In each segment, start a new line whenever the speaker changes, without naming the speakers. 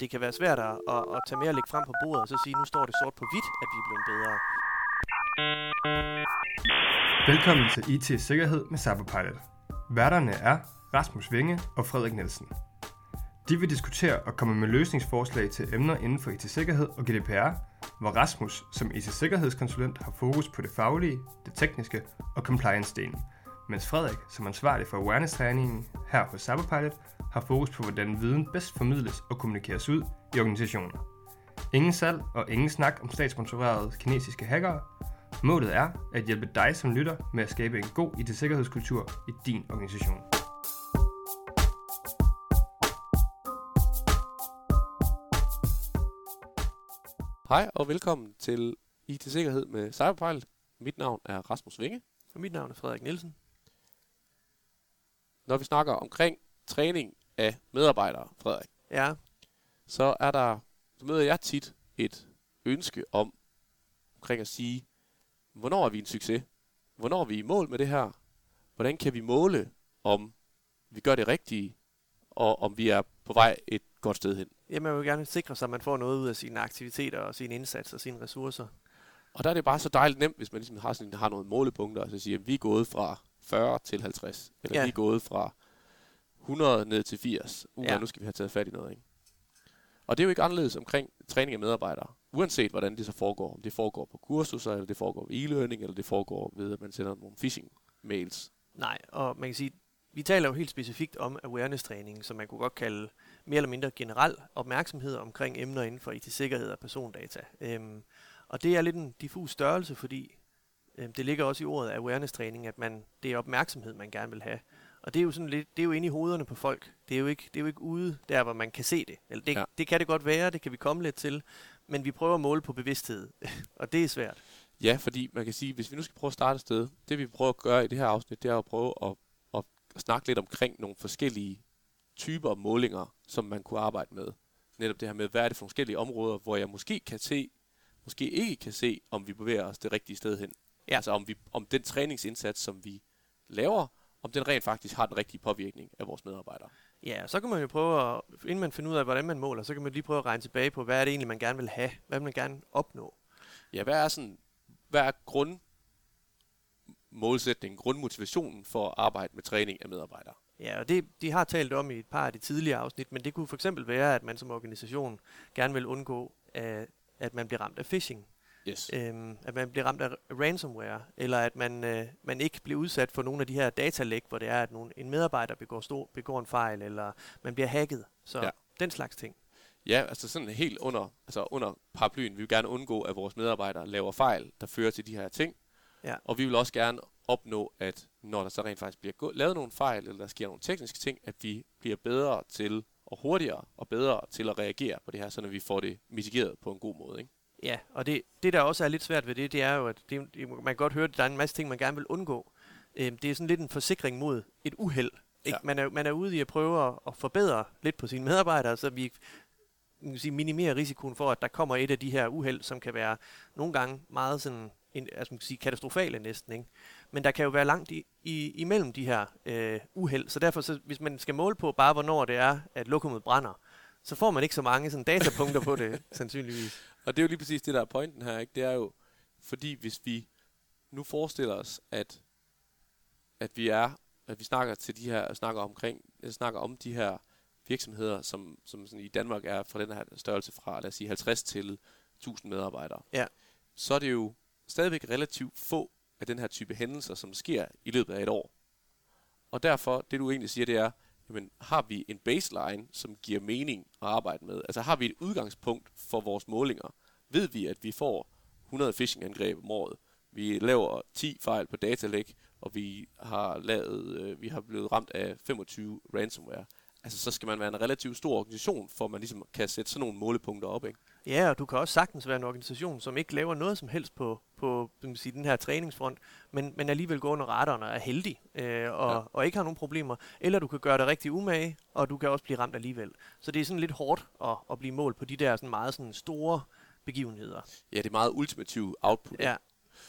det kan være svært at, at, at tage mere og lægge frem på bordet og så sige, nu står det sort på hvidt, at vi er blevet bedre.
Velkommen til IT Sikkerhed med Cyberpilot. Værterne er Rasmus Vinge og Frederik Nielsen. De vil diskutere og komme med løsningsforslag til emner inden for IT-sikkerhed og GDPR, hvor Rasmus som IT-sikkerhedskonsulent har fokus på det faglige, det tekniske og compliance-delen, mens Frederik som ansvarlig for awareness-træningen her hos Cyberpilot har fokus på, hvordan viden bedst formidles og kommunikeres ud i organisationer. Ingen salg og ingen snak om statssponsorerede kinesiske hackere. Målet er at hjælpe dig som lytter med at skabe en god IT-sikkerhedskultur i din organisation.
Hej og velkommen til IT-sikkerhed med Cyberpilot. Mit navn er Rasmus Vinge.
Og mit navn er Frederik Nielsen.
Når vi snakker omkring træning af medarbejdere, Frederik,
Ja,
så er der, så møder jeg tit et ønske om omkring at sige, hvornår er vi en succes? Hvornår er vi i mål med det her? Hvordan kan vi måle, om vi gør det rigtige, og om vi er på vej et godt sted hen?
ja man vil gerne sikre sig, at man får noget ud af sine aktiviteter og sine indsatser og sine ressourcer.
Og der er det bare så dejligt nemt, hvis man ligesom har, sådan, har nogle målepunkter, og så siger, at vi er gået fra 40 til 50, eller
Ja.
vi er gået fra 100 ned til 80. Uh,
Ja.
ja. nu skal vi have taget fat i noget, ikke? Og det er jo ikke anderledes omkring træning af medarbejdere, uanset hvordan det så foregår. Om det foregår på kursuser, eller det foregår ved e-learning, eller det foregår ved, at man sender nogle phishing-mails.
Nej, og man kan sige, vi taler jo helt specifikt om awareness-træning, som man kunne godt kalde mere eller mindre generel opmærksomhed omkring emner inden for IT-sikkerhed og persondata. Øhm, og det er lidt en diffus størrelse, fordi øhm, det ligger også i ordet awareness-træning, at man, det er opmærksomhed, man gerne vil have. Og det er jo sådan lidt, det er jo inde i hovederne på folk. Det er jo ikke, det er jo ikke ude der, hvor man kan se det. Eller det, ja. Det kan det godt være, det kan vi komme lidt til, men vi prøver at måle på bevidsthed, og det er svært.
Ja, fordi man kan sige, hvis vi nu skal prøve at starte et sted, det vi prøver at gøre i det her afsnit, det er at prøve at, at snakke lidt omkring nogle forskellige typer målinger, som man kunne arbejde med. Netop det her med, hvad er det for forskellige områder, hvor jeg måske kan se, måske ikke kan se, om vi bevæger os det rigtige sted hen.
Ja.
Altså om, vi, om den træningsindsats, som vi laver, om den rent faktisk har den rigtige påvirkning af vores medarbejdere.
Ja, og så kan man jo prøve at, inden man finder ud af, hvordan man måler, så kan man lige prøve at regne tilbage på, hvad er det egentlig, man gerne vil have? Hvad vil man gerne opnå?
Ja, hvad er sådan, hvad er grund målsætningen, grundmotivationen for at arbejde med træning af medarbejdere?
Ja, og det, de har talt om i et par af de tidligere afsnit, men det kunne for eksempel være, at man som organisation gerne vil undgå, at, at man bliver ramt af phishing,
Yes.
øhm, at man bliver ramt af ransomware, eller at man, øh, man ikke bliver udsat for nogle af de her datalæk, hvor det er, at nogen, en medarbejder begår, stor, begår en fejl, eller man bliver hacket. Så ja. Den slags ting.
Ja, altså sådan helt under, altså under paraplyen. Vi vil gerne undgå, at vores medarbejdere laver fejl, der fører til de her ting.
Ja.
Og vi vil også gerne opnå, at når der så rent faktisk bliver lavet nogle fejl, eller der sker nogle tekniske ting, at vi bliver bedre til, og hurtigere og bedre til at reagere på det her, så vi får det mitigeret på en god måde. Ikke?
Ja, og det, det der også er lidt svært ved det, det er jo, at det, man kan godt høre, at der er en masse ting, man gerne vil undgå. Øhm, det er sådan lidt en forsikring mod et uheld. Ikke?
Ja.
Man, er, man er ude i at prøve at, at forbedre lidt på sine medarbejdere, så vi man kan sige, minimerer risikoen for, at der kommer et af de her uheld, som kan være nogle gange meget sådan, en, altså man kan sige, katastrofale næsten. Ikke? Men der kan jo være langt i, i, imellem de her øh, uheld, så derfor, så, hvis man skal måle på bare, hvornår det er, at lokummet brænder, så får man ikke så mange sådan, datapunkter på det, sandsynligvis.
Og det er jo lige præcis det, der er pointen her. Ikke? Det er jo, fordi hvis vi nu forestiller os, at, at vi er, at vi snakker til de her, snakker omkring, snakker om de her virksomheder, som, som sådan i Danmark er fra den her størrelse fra, lad os sige, 50 til 1000 medarbejdere.
Ja.
Så er det jo stadigvæk relativt få af den her type hændelser, som sker i løbet af et år. Og derfor, det du egentlig siger, det er, jamen, har vi en baseline, som giver mening at arbejde med? Altså har vi et udgangspunkt for vores målinger? Ved vi, at vi får 100 phishing-angreb om året? Vi laver 10 fejl på datalæk, og vi har, lavet, øh, vi har blevet ramt af 25 ransomware. Altså så skal man være en relativt stor organisation, for at man ligesom kan sætte sådan nogle målepunkter op, ikke?
Ja, og du kan også sagtens være en organisation, som ikke laver noget som helst på, på man sige, den her træningsfront, men, men alligevel går under radaren og er heldig, øh, og, ja. Og ikke har nogen problemer. Eller du kan gøre det rigtig umage, og du kan også blive ramt alligevel. Så det er sådan lidt hårdt at, at blive målt på de der sådan meget sådan store begivenheder.
Ja, det er meget ultimative output.
Ja,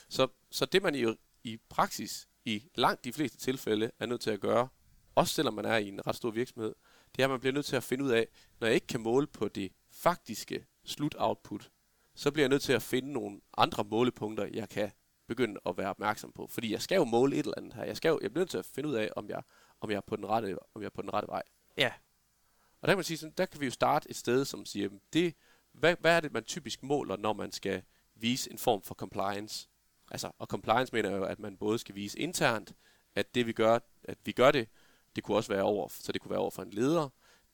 Så, så det man jo i praksis i langt de fleste tilfælde er nødt til at gøre, også selvom man er i en ret stor virksomhed, det er, at man bliver nødt til at finde ud af, når jeg ikke kan måle på det faktiske slut-output, så bliver jeg nødt til at finde nogle andre målepunkter, jeg kan begynde at være opmærksom på. Fordi jeg skal jo måle et eller andet her. Jeg, skal jo, jeg bliver nødt til at finde ud af, om jeg, om jeg, er, på den rette, om jeg er på den rette vej.
Ja.
Og der kan man sige, sådan, der kan vi jo starte et sted, som siger, det, hvad, hvad er det, man typisk måler, når man skal vise en form for compliance? Altså, og compliance mener jo, at man både skal vise internt, at det vi gør, at vi gør det, det kunne også være over, så det kunne være over for en leder,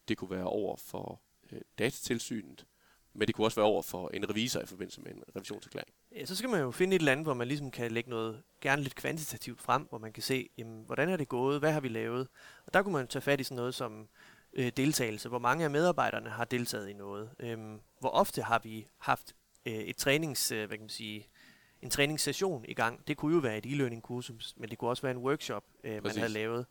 det kunne være over for øh, datatilsynet, men det kunne også være over for en revisor i forbindelse med en revisionserklæring.
Ja, så skal man jo finde et eller andet, hvor man ligesom kan lægge noget, gerne lidt kvantitativt frem, hvor man kan se, jamen, hvordan er det gået, hvad har vi lavet? Og der kunne man tage fat i sådan noget som øh, deltagelse, hvor mange af medarbejderne har deltaget i noget. Øhm, hvor ofte har vi haft øh, et trænings, øh, hvad kan man sige, en træningssession i gang. Det kunne jo være et e-learning kursus, men det kunne også være en workshop, øh, man havde lavet.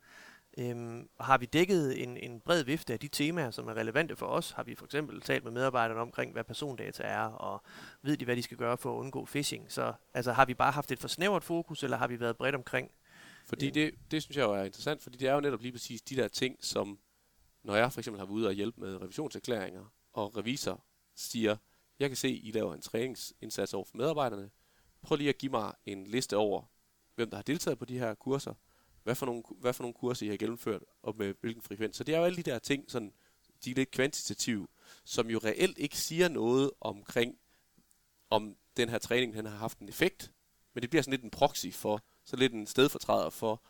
Øhm, har vi dækket en, en bred vifte af de temaer, som er relevante for os? Har vi for eksempel talt med medarbejderne omkring, hvad persondata er, og ved de, hvad de skal gøre for at undgå phishing? Så altså, har vi bare haft et for snævert fokus, eller har vi været bredt omkring?
Fordi
Ja.
det, det synes jeg jo er interessant, fordi det er jo netop lige præcis de der ting, som når jeg for eksempel har været ude og hjælpe med revisionserklæringer, og revisor siger, jeg kan se, I laver en træningsindsats over for medarbejderne. Prøv lige at give mig en liste over, hvem der har deltaget på de her kurser, hvad for nogle, hvad for nogle kurser I har gennemført, og med hvilken frekvens. Så det er jo alle de der ting, sådan, de er lidt kvantitative, som jo reelt ikke siger noget omkring, om den her træning den har haft en effekt, men det bliver sådan lidt en proxy for, så lidt en stedfortræder for,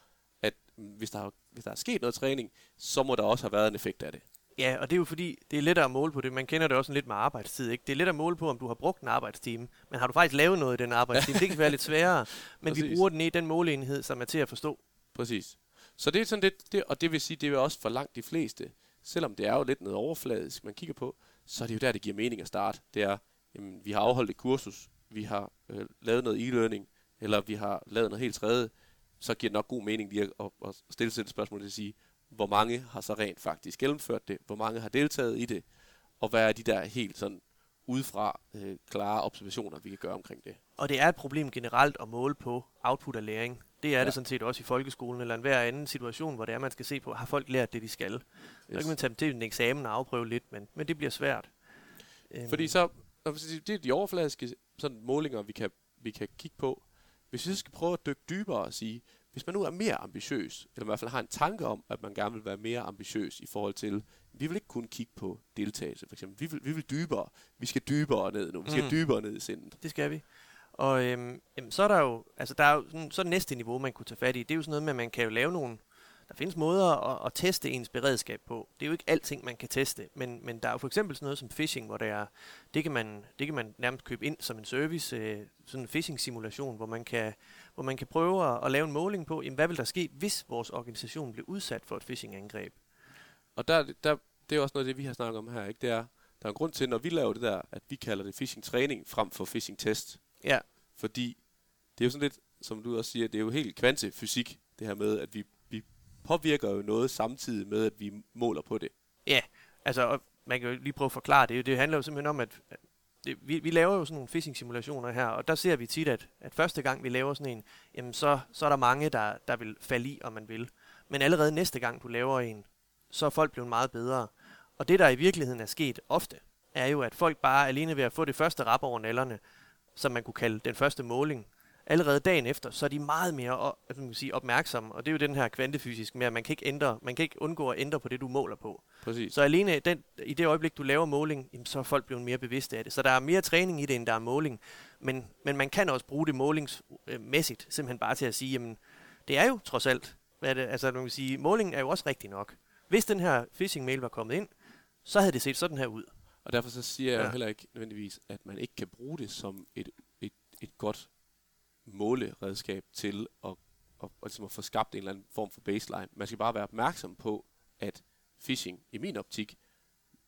at mm, hvis der, har- hvis der er sket noget træning, så må der også have været en effekt af det.
Ja, og det er jo fordi, det er lettere at måle på det. Man kender det også lidt med arbejdstid. Ikke? Det er lettere at måle på, om du har brugt en arbejdstime. Men har du faktisk lavet noget i den arbejdstime? det kan være lidt sværere. Men vi
Præcis.
bruger den i den måleenhed, som er til at forstå.
Præcis. Så det er sådan lidt, det, og det vil sige, det er også for langt de fleste, selvom det er jo lidt noget overfladisk, man kigger på, så er det jo der, det giver mening at starte. Det er, jamen, vi har afholdt et kursus, vi har øh, lavet noget e-learning, eller vi har lavet noget helt tredje, så giver det nok god mening lige at, at, at stille sig et spørgsmål til at sige, hvor mange har så rent faktisk gennemført det, hvor mange har deltaget i det, og hvad er de der helt sådan udefra øh, klare observationer, vi kan gøre omkring det.
Og det er et problem generelt at måle på output af læring. Det er ja. Det sådan set også i folkeskolen, eller enhver anden situation, hvor det er, man skal se på, har folk lært det, de skal? Yes. Så kan man tage dem til en eksamen og afprøve lidt, men, men det bliver svært. Øhm,
Fordi så, det er de overfladiske sådan, målinger, vi kan, vi kan kigge på. Hvis vi så skal prøve at dykke dybere og sige, hvis man nu er mere ambitiøs, eller i hvert fald har en tanke om, at man gerne vil være mere ambitiøs i forhold til, vi vil ikke kun kigge på deltagelse, for eksempel. Vi vil, vi vil dybere. Vi skal dybere ned nu. Vi skal
Mm.
dybere ned i sindet.
Det skal vi. Og øhm, jamen, så er der jo, altså der er jo sådan, så næste niveau, man kunne tage fat i. Det er jo sådan noget med, at man kan jo lave nogle, der findes måder at, at teste ens beredskab på. Det er jo ikke alting, man kan teste, men, men der er jo for eksempel sådan noget som phishing, hvor der er, det kan man, det kan man nærmest købe ind som en service, øh, sådan en phishing-simulation, hvor man kan, hvor man kan prøve at, at lave en måling på, jamen, hvad vil der ske, hvis vores organisation bliver udsat for et phishing-angreb.
Og der, der, det er også noget af det, vi har snakket om her. Ikke? Det er, der er en grund til, når vi laver det der, at vi kalder det phishing-træning frem for phishing-test.
Ja,
Fordi det er jo sådan lidt, som du også siger, det er jo helt kvantefysik, det her med, at vi, vi påvirker jo noget samtidig med, at vi måler på det.
Ja, altså man kan jo lige prøve at forklare det. Det handler jo simpelthen om, at at det, vi, vi laver jo sådan nogle phishing-simulationer her, og der ser vi tit, at, at første gang vi laver sådan en, jamen så, så er der mange, der, der vil falde i, om man vil. Men allerede næste gang du laver en, så er folk blevet meget bedre. Og det, der i virkeligheden er sket ofte, er jo, at folk bare alene ved at få det første rap over nallerne, som man kunne kalde den første måling, allerede dagen efter, så er de meget mere man kan sige, opmærksomme. Og det er jo den her kvantefysisk med, at man kan ikke, ændre, man kan ikke undgå at ændre på det, du måler på.
Præcis.
Så alene den, i det øjeblik, du laver måling, jamen, så er folk blevet mere bevidste af det. Så der er mere træning i det, end der er måling. Men, men man kan også bruge det målingsmæssigt, simpelthen bare til at sige, jamen, det er jo trods alt, hvad det, altså man kan sige, målingen er jo også rigtig nok. Hvis den her phishing-mail var kommet ind, så havde det set sådan her ud.
Og derfor så siger jeg
Ja.
heller ikke nødvendigvis, at man ikke kan bruge det som et, et, et godt måleredskab til at, at, at, ligesom at få skabt en eller anden form for baseline. Man skal bare være opmærksom på, at phishing i min optik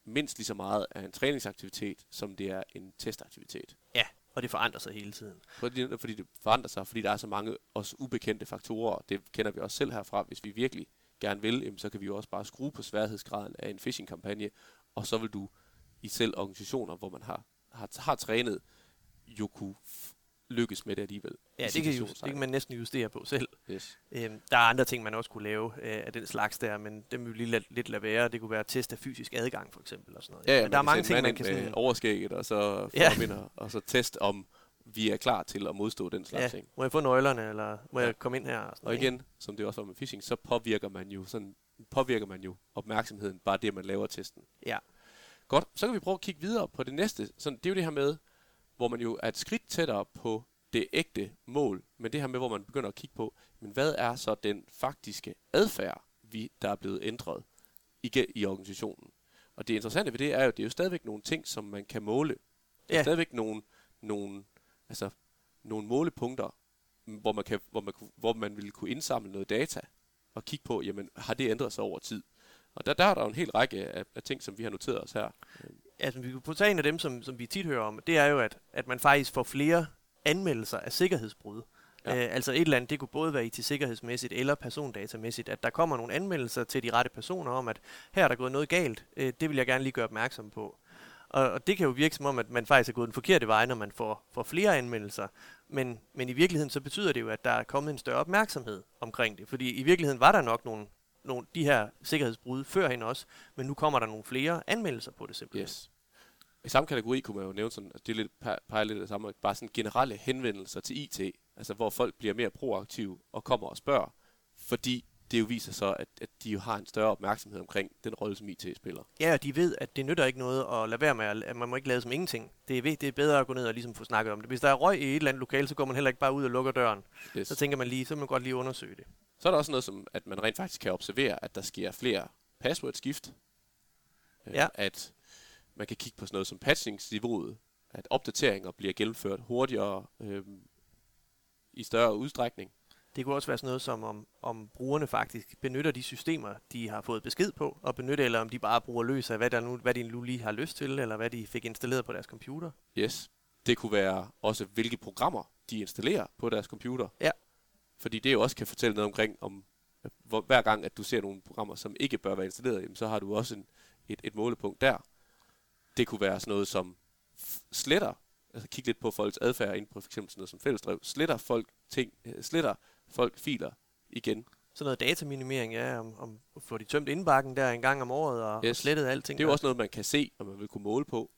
mindst lige så meget er en træningsaktivitet, som det er en testaktivitet.
Ja, og det forandrer sig hele tiden.
Fordi, fordi det forandrer sig, fordi der er så mange også ubekendte faktorer. Det kender vi også selv herfra. Hvis vi virkelig gerne vil, jamen, så kan vi jo også bare skrue på sværhedsgraden af en phishing-kampagne, og så vil du i selv organisationer, hvor man har, har, har trænet, jo kunne lykkes med det alligevel.
Ja, det kan, just, det kan man næsten justere på selv.
Yes.
Øhm, der er andre ting, man også kunne lave øh, af den slags der, men dem vil vi lige lade, lidt lade være. Det kunne være test af fysisk adgang, for eksempel. Og sådan noget.
Ja, ja
men der er mange ting, man kan sådan...
overskægget, og så
Ja.
og, og så test om vi er klar til at modstå den slags
Ja,
ting.
må jeg få nøglerne, eller må
Ja.
jeg komme ind her? Og, sådan
Og igen, som det også var med phishing, så påvirker man jo sådan påvirker man jo opmærksomheden, bare det, man laver testen.
Ja.
Godt, så kan vi prøve at kigge videre på det næste. Sådan, det er jo det her med, hvor man jo er et skridt tættere på det ægte mål, men det her med, hvor man begynder at kigge på, men hvad er så den faktiske adfærd, vi, der er blevet ændret i, i organisationen? Og det interessante ved det er jo, at det er jo stadigvæk nogle ting, som man kan måle. Der er
Ja.
stadigvæk nogle, nogle, altså, nogle målepunkter, hvor man, kan, hvor, man, hvor man vil kunne indsamle noget data og kigge på, jamen, har det ændret sig over tid? Og der, der er der jo en hel række af, af ting, som vi har noteret os her.
altså, vi at tage en af dem, som, som vi tit hører om, det er jo, at, at man faktisk får flere anmeldelser af sikkerhedsbrud.
Ja.
Øh, altså et eller andet, det kunne både være IT-sikkerhedsmæssigt eller persondatamæssigt, at der kommer nogle anmeldelser til de rette personer om, at her er der gået noget galt, øh, det vil jeg gerne lige gøre opmærksom på. Og, og det kan jo virke som om, at man faktisk er gået den forkerte vej, når man får, får flere anmeldelser. Men, men i virkeligheden så betyder det jo, at der er kommet en større opmærksomhed omkring det. Fordi i virkeligheden var der nok nogle, nogle de her sikkerhedsbrud førhen også, men nu kommer der nogle flere anmeldelser på det simpelthen.
Yes. I samme kategori kunne man jo nævne sådan, at det er lidt, peger lidt af det samme, bare sådan generelle henvendelser til IT, altså hvor folk bliver mere proaktive og kommer og spørger, fordi det jo viser sig, at, at de jo har en større opmærksomhed omkring den rolle, som IT spiller.
Ja, og de ved, at det nytter ikke noget at lade være med, at at man må ikke lade som ingenting. Det er, ved- det er bedre at gå ned og ligesom få snakket om det. Hvis der er røg i et eller andet lokale, så går man heller ikke bare ud og lukker døren.
Yes.
Så tænker man lige, så vil man godt lige undersøge det.
Så er der også noget som, at man rent faktisk kan observere, at der sker flere password-skift. Øh,
Ja.
At man kan kigge på sådan noget som patchingsniveauet, at opdateringer bliver gennemført hurtigere øh, i større udstrækning.
Det kunne også være sådan noget som, om, om brugerne faktisk benytter de systemer, de har fået besked på, og benytter, eller om de bare bruger løs af, hvad, der nu, hvad de nu lige har lyst til, eller hvad de fik installeret på deres computer.
Yes. Det kunne være også, hvilke programmer de installerer på deres computer.
Ja.
Fordi det jo også kan fortælle noget omkring, om hvor, hver gang, at du ser nogle programmer, som ikke bør være installeret, jamen, så har du også en, et, et målepunkt der. Det kunne være sådan noget som sletter, altså kigge lidt på folks adfærd inden på for eksempel sådan noget som fællesdrev, sletter folk ting, øh, sletter folk filer igen.
Sådan noget dataminimering, ja, om, om at få de tømt indbakken der en gang om året, og, yes. og slettet alting.
Det er jo
der.
også noget, man kan se, og man vil kunne måle på.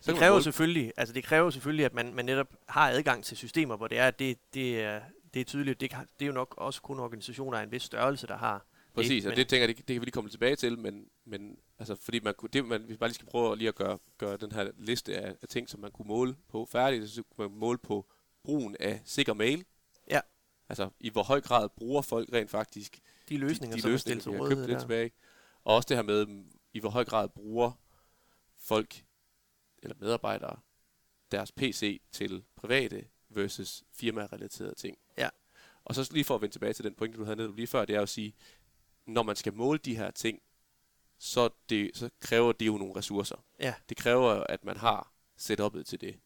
Så
Det kræver selvfølgelig, altså det kræver selvfølgelig, at man, man netop har adgang til systemer, hvor det er, det, det, er, det er tydeligt. Det, det er jo nok også kun organisationer af en vis størrelse, der har
Præcis,
det.
og det tænker jeg, det, det kan vi lige komme tilbage til, men, men altså, fordi man kunne, det, man, hvis bare lige skal prøve lige at gøre, gøre den her liste af, af ting, som man kunne måle på færdigt, så kunne man måle på brugen af sikker mail.
Ja.
Altså, i hvor høj grad bruger folk rent faktisk
de løsninger,
de, de
som er
løsninger,
stillet til rådighed
tilbage. Og også det her med, i hvor høj grad bruger folk, eller medarbejdere, deres PC til private versus firmarelaterede ting.
Ja.
Og så lige for at vende tilbage til den pointe, du havde netop lige før, det er at sige, når man skal måle de her ting, så, det, så kræver det jo nogle ressourcer.
Ja.
Det kræver, at man har setup'et til det.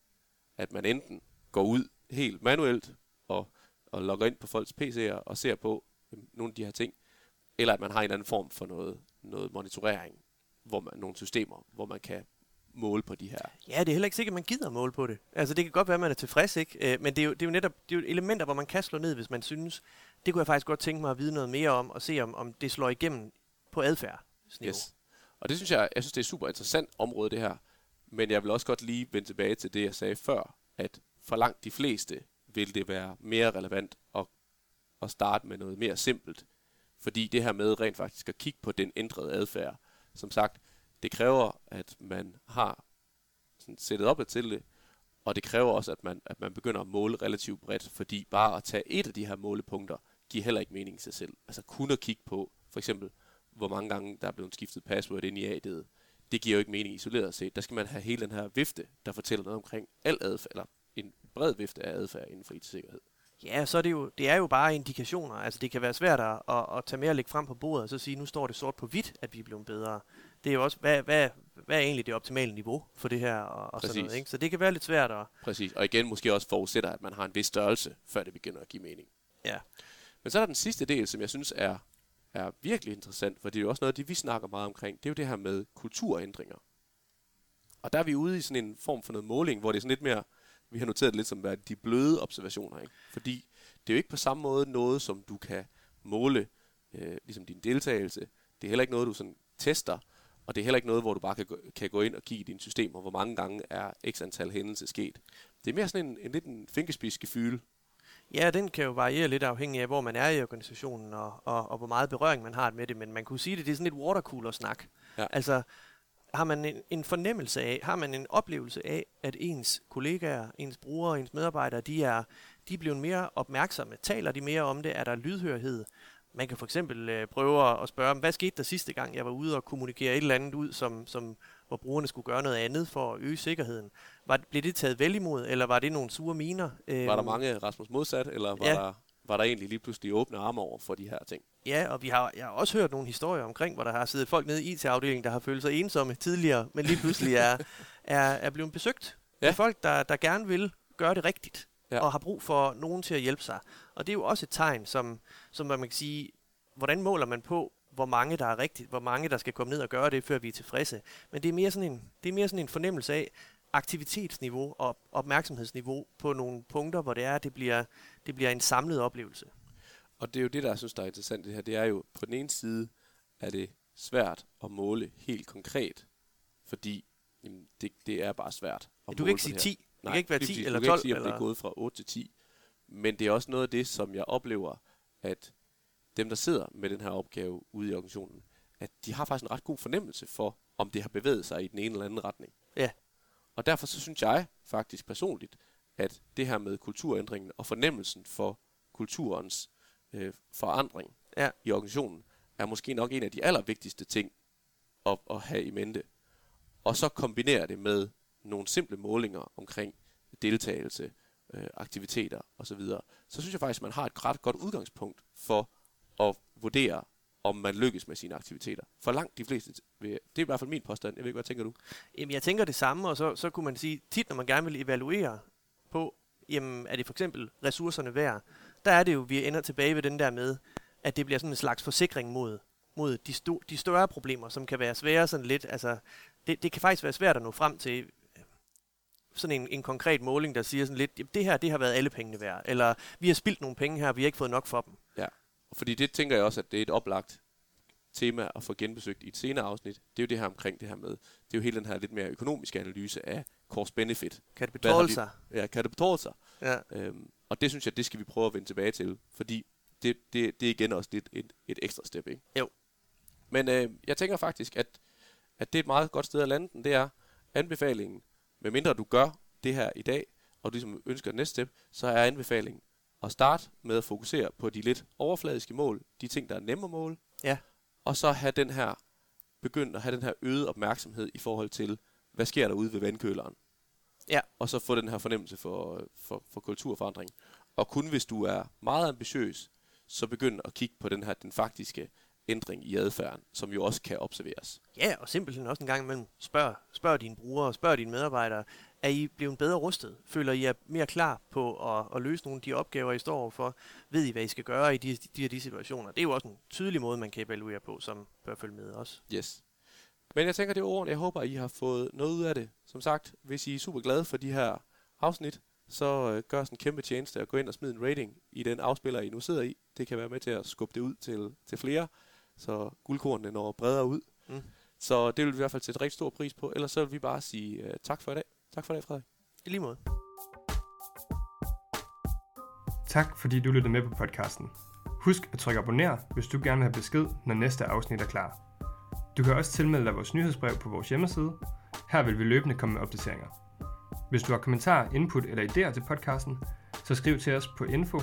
At man enten går ud helt manuelt og, og logger ind på folks PC'er og ser på øhm, nogle af de her ting, eller at man har en eller anden form for noget, noget monitorering, hvor man, nogle systemer, hvor man kan måle på de her.
Ja, det er heller ikke sikkert, at man gider måle på det. Altså, det kan godt være, at man er tilfreds, ikke? Øh, Men det er, jo, det er jo netop det er jo elementer, hvor man kan slå ned, hvis man synes, det kunne jeg faktisk godt tænke mig at vide noget mere om, og se, om, om det slår igennem på adfærd.
Yes. Og det synes jeg, jeg synes, det er et super interessant område, det her. Men jeg vil også godt lige vende tilbage til det, jeg sagde før, at for langt de fleste vil det være mere relevant at, at starte med noget mere simpelt. Fordi det her med rent faktisk at kigge på den ændrede adfærd, som sagt, det kræver, at man har sådan sættet op til det, og det kræver også, at man, at man begynder at måle relativt bredt, fordi bare at tage et af de her målepunkter, giver heller ikke mening i sig selv. Altså kun at kigge på, for eksempel, hvor mange gange der er blevet skiftet password ind i AD'et, det giver jo ikke mening isoleret set. Der skal man have hele den her vifte, der fortæller noget omkring al adfærd, eller en bred vifte af adfærd inden for IT-sikkerhed.
Ja, så er det jo, det er jo bare indikationer. Altså, det kan være svært at, at, at tage mere og lægge frem på bordet, og så sige, nu står det sort på hvidt, at vi er blevet bedre. Det er jo også, hvad, hvad, hvad er egentlig det optimale niveau for det her, og, og sådan noget, ikke? Så det kan være lidt svært at...
Præcis. Og igen måske også forudsætter, at man har en vis størrelse, før det begynder at give mening.
Ja.
Men så er der den sidste del, som jeg synes er, er virkelig interessant, for det er jo også noget af det, vi snakker meget omkring. Det er jo det her med kulturændringer. Og der er vi ude i sådan en form for noget måling, hvor det er sådan lidt mere vi har noteret det lidt som de bløde observationer, ikke? fordi det er jo ikke på samme måde noget, som du kan måle, øh, ligesom din deltagelse. Det er heller ikke noget, du sådan tester, og det er heller ikke noget, hvor du bare kan gå, kan gå ind og kigge i dine systemer, hvor mange gange er x antal hændelser sket. Det er mere sådan en, en lidt en fingerspidsgefyle.
Ja, den kan jo variere lidt afhængig af, hvor man er i organisationen, og, og, og hvor meget berøring man har med det, men man kunne sige det, det er sådan lidt watercooler-snak. Ja. Altså, har man en, en fornemmelse af, har man en oplevelse af, at ens kollegaer, ens brugere, ens medarbejdere, de er, de er blevet mere opmærksomme? Taler de mere om det? Er der lydhørhed? Man kan for eksempel øh, prøve at spørge, hvad skete der sidste gang, jeg var ude og kommunikere et eller andet ud, som, som, hvor brugerne skulle gøre noget andet for at øge sikkerheden. Var, blev det taget vel imod, eller var det nogle sure miner?
Var der øhm, mange Rasmus modsat, eller var, ja. der, var der egentlig lige pludselig åbne arme over for de her ting?
Ja, og vi har, jeg har også hørt nogle historier omkring, hvor der har siddet folk nede i IT-afdelingen, der har følt sig ensomme tidligere, men lige pludselig er, er, er blevet besøgt. Ja. Det er folk, der, der gerne vil gøre det rigtigt ja. og har brug for nogen til at hjælpe sig. Og det er jo også et tegn, som, som man kan sige, hvordan måler man på, hvor mange der er rigtigt, hvor mange der skal komme ned og gøre det, før vi er tilfredse. Men det er mere sådan en, det er mere sådan en fornemmelse af aktivitetsniveau og opmærksomhedsniveau på nogle punkter, hvor det er, det bliver, det bliver en samlet oplevelse.
Og det er jo det, der jeg synes, der er interessant det her. Det er jo, på den ene side er det svært at måle helt konkret, fordi jamen, det, det er bare svært
at Du kan ikke sige 10.
Nej,
det kan ikke være 10
præcis.
eller 12.
Du kan ikke sige,
om
eller... det er gået fra 8 til 10. Men det er også noget af det, som jeg oplever, at dem, der sidder med den her opgave ude i organisationen, at de har faktisk en ret god fornemmelse for, om det har bevæget sig i den ene eller anden retning.
Ja.
Og derfor så synes jeg faktisk personligt, at det her med kulturændringen og fornemmelsen for kulturens øh, forandring ja. i organisationen, er måske nok en af de allervigtigste ting at, at have i mente. Og så kombinere det med nogle simple målinger omkring deltagelse, øh, aktiviteter osv., så synes jeg faktisk, at man har et ret godt udgangspunkt for at vurdere, om man lykkes med sine aktiviteter. For langt de fleste, det er i hvert fald min påstand. Jeg ved ikke, hvad tænker du?
Jamen, jeg tænker det samme, og så, så kunne man sige, tit når man gerne vil evaluere på, jamen, er det for eksempel ressourcerne værd, der er det jo, vi ender tilbage ved den der med, at det bliver sådan en slags forsikring mod, mod de, sto, de større problemer, som kan være svære sådan lidt. Altså, det, det kan faktisk være svært at nå frem til øh, sådan en, en konkret måling, der siger sådan lidt, jamen, det her, det har været alle pengene værd, eller vi har spildt nogle penge her, vi har ikke fået nok for dem.
Ja, fordi det tænker jeg også, at det er et oplagt tema at få genbesøgt i et senere afsnit. Det er jo det her omkring det her med, det er jo hele den her lidt mere økonomiske analyse af cost benefit.
Kan det betale sig?
Ja, kan det betale sig?
Ja.
Øhm, og det synes jeg, det skal vi prøve at vende tilbage til, fordi det, det, det er igen også lidt et, et ekstra step, ikke?
Jo.
Men øh, jeg tænker faktisk, at, at det er et meget godt sted at lande den, det er anbefalingen, medmindre du gør det her i dag, og du ligesom ønsker næste step, så er anbefalingen at starte med at fokusere på de lidt overfladiske mål, de ting, der er nemme at måle,
ja.
Og så have den her, begynde at have den her øget opmærksomhed i forhold til, hvad sker der ude ved vandkøleren.
Ja.
Og så få den her fornemmelse for, for, for kulturforandring. Og kun hvis du er meget ambitiøs, så begynd at kigge på den her, den faktiske ændring i adfærden, som jo også kan observeres.
Ja, og simpelthen også en gang imellem spørg, spørg dine brugere, spørg dine medarbejdere, er I blevet bedre rustet? Føler I er mere klar på at, at løse nogle af de opgaver, I står overfor? Ved I, hvad I skal gøre i de, de, de situationer? Det er jo også en tydelig måde, man kan evaluere på, som bør følge med også.
Yes. Men jeg tænker, det er ord, jeg håber, I har fået noget ud af det. Som sagt, hvis I er super glade for de her afsnit, så øh, gør sådan en kæmpe tjeneste at gå ind og smide en rating i den afspiller, I nu sidder i. Det kan være med til at skubbe det ud til, til flere, så guldkornene når bredere ud. Mm. Så det vil vi i hvert fald sætte rigtig stor pris på. Ellers så vil vi bare sige uh, tak for i dag. Tak for i Frederik.
I lige måde.
Tak fordi du lyttede med på podcasten. Husk at trykke abonner, hvis du gerne vil have besked, når næste afsnit er klar. Du kan også tilmelde dig vores nyhedsbrev på vores hjemmeside. Her vil vi løbende komme med opdateringer. Hvis du har kommentarer, input eller idéer til podcasten, så skriv til os på info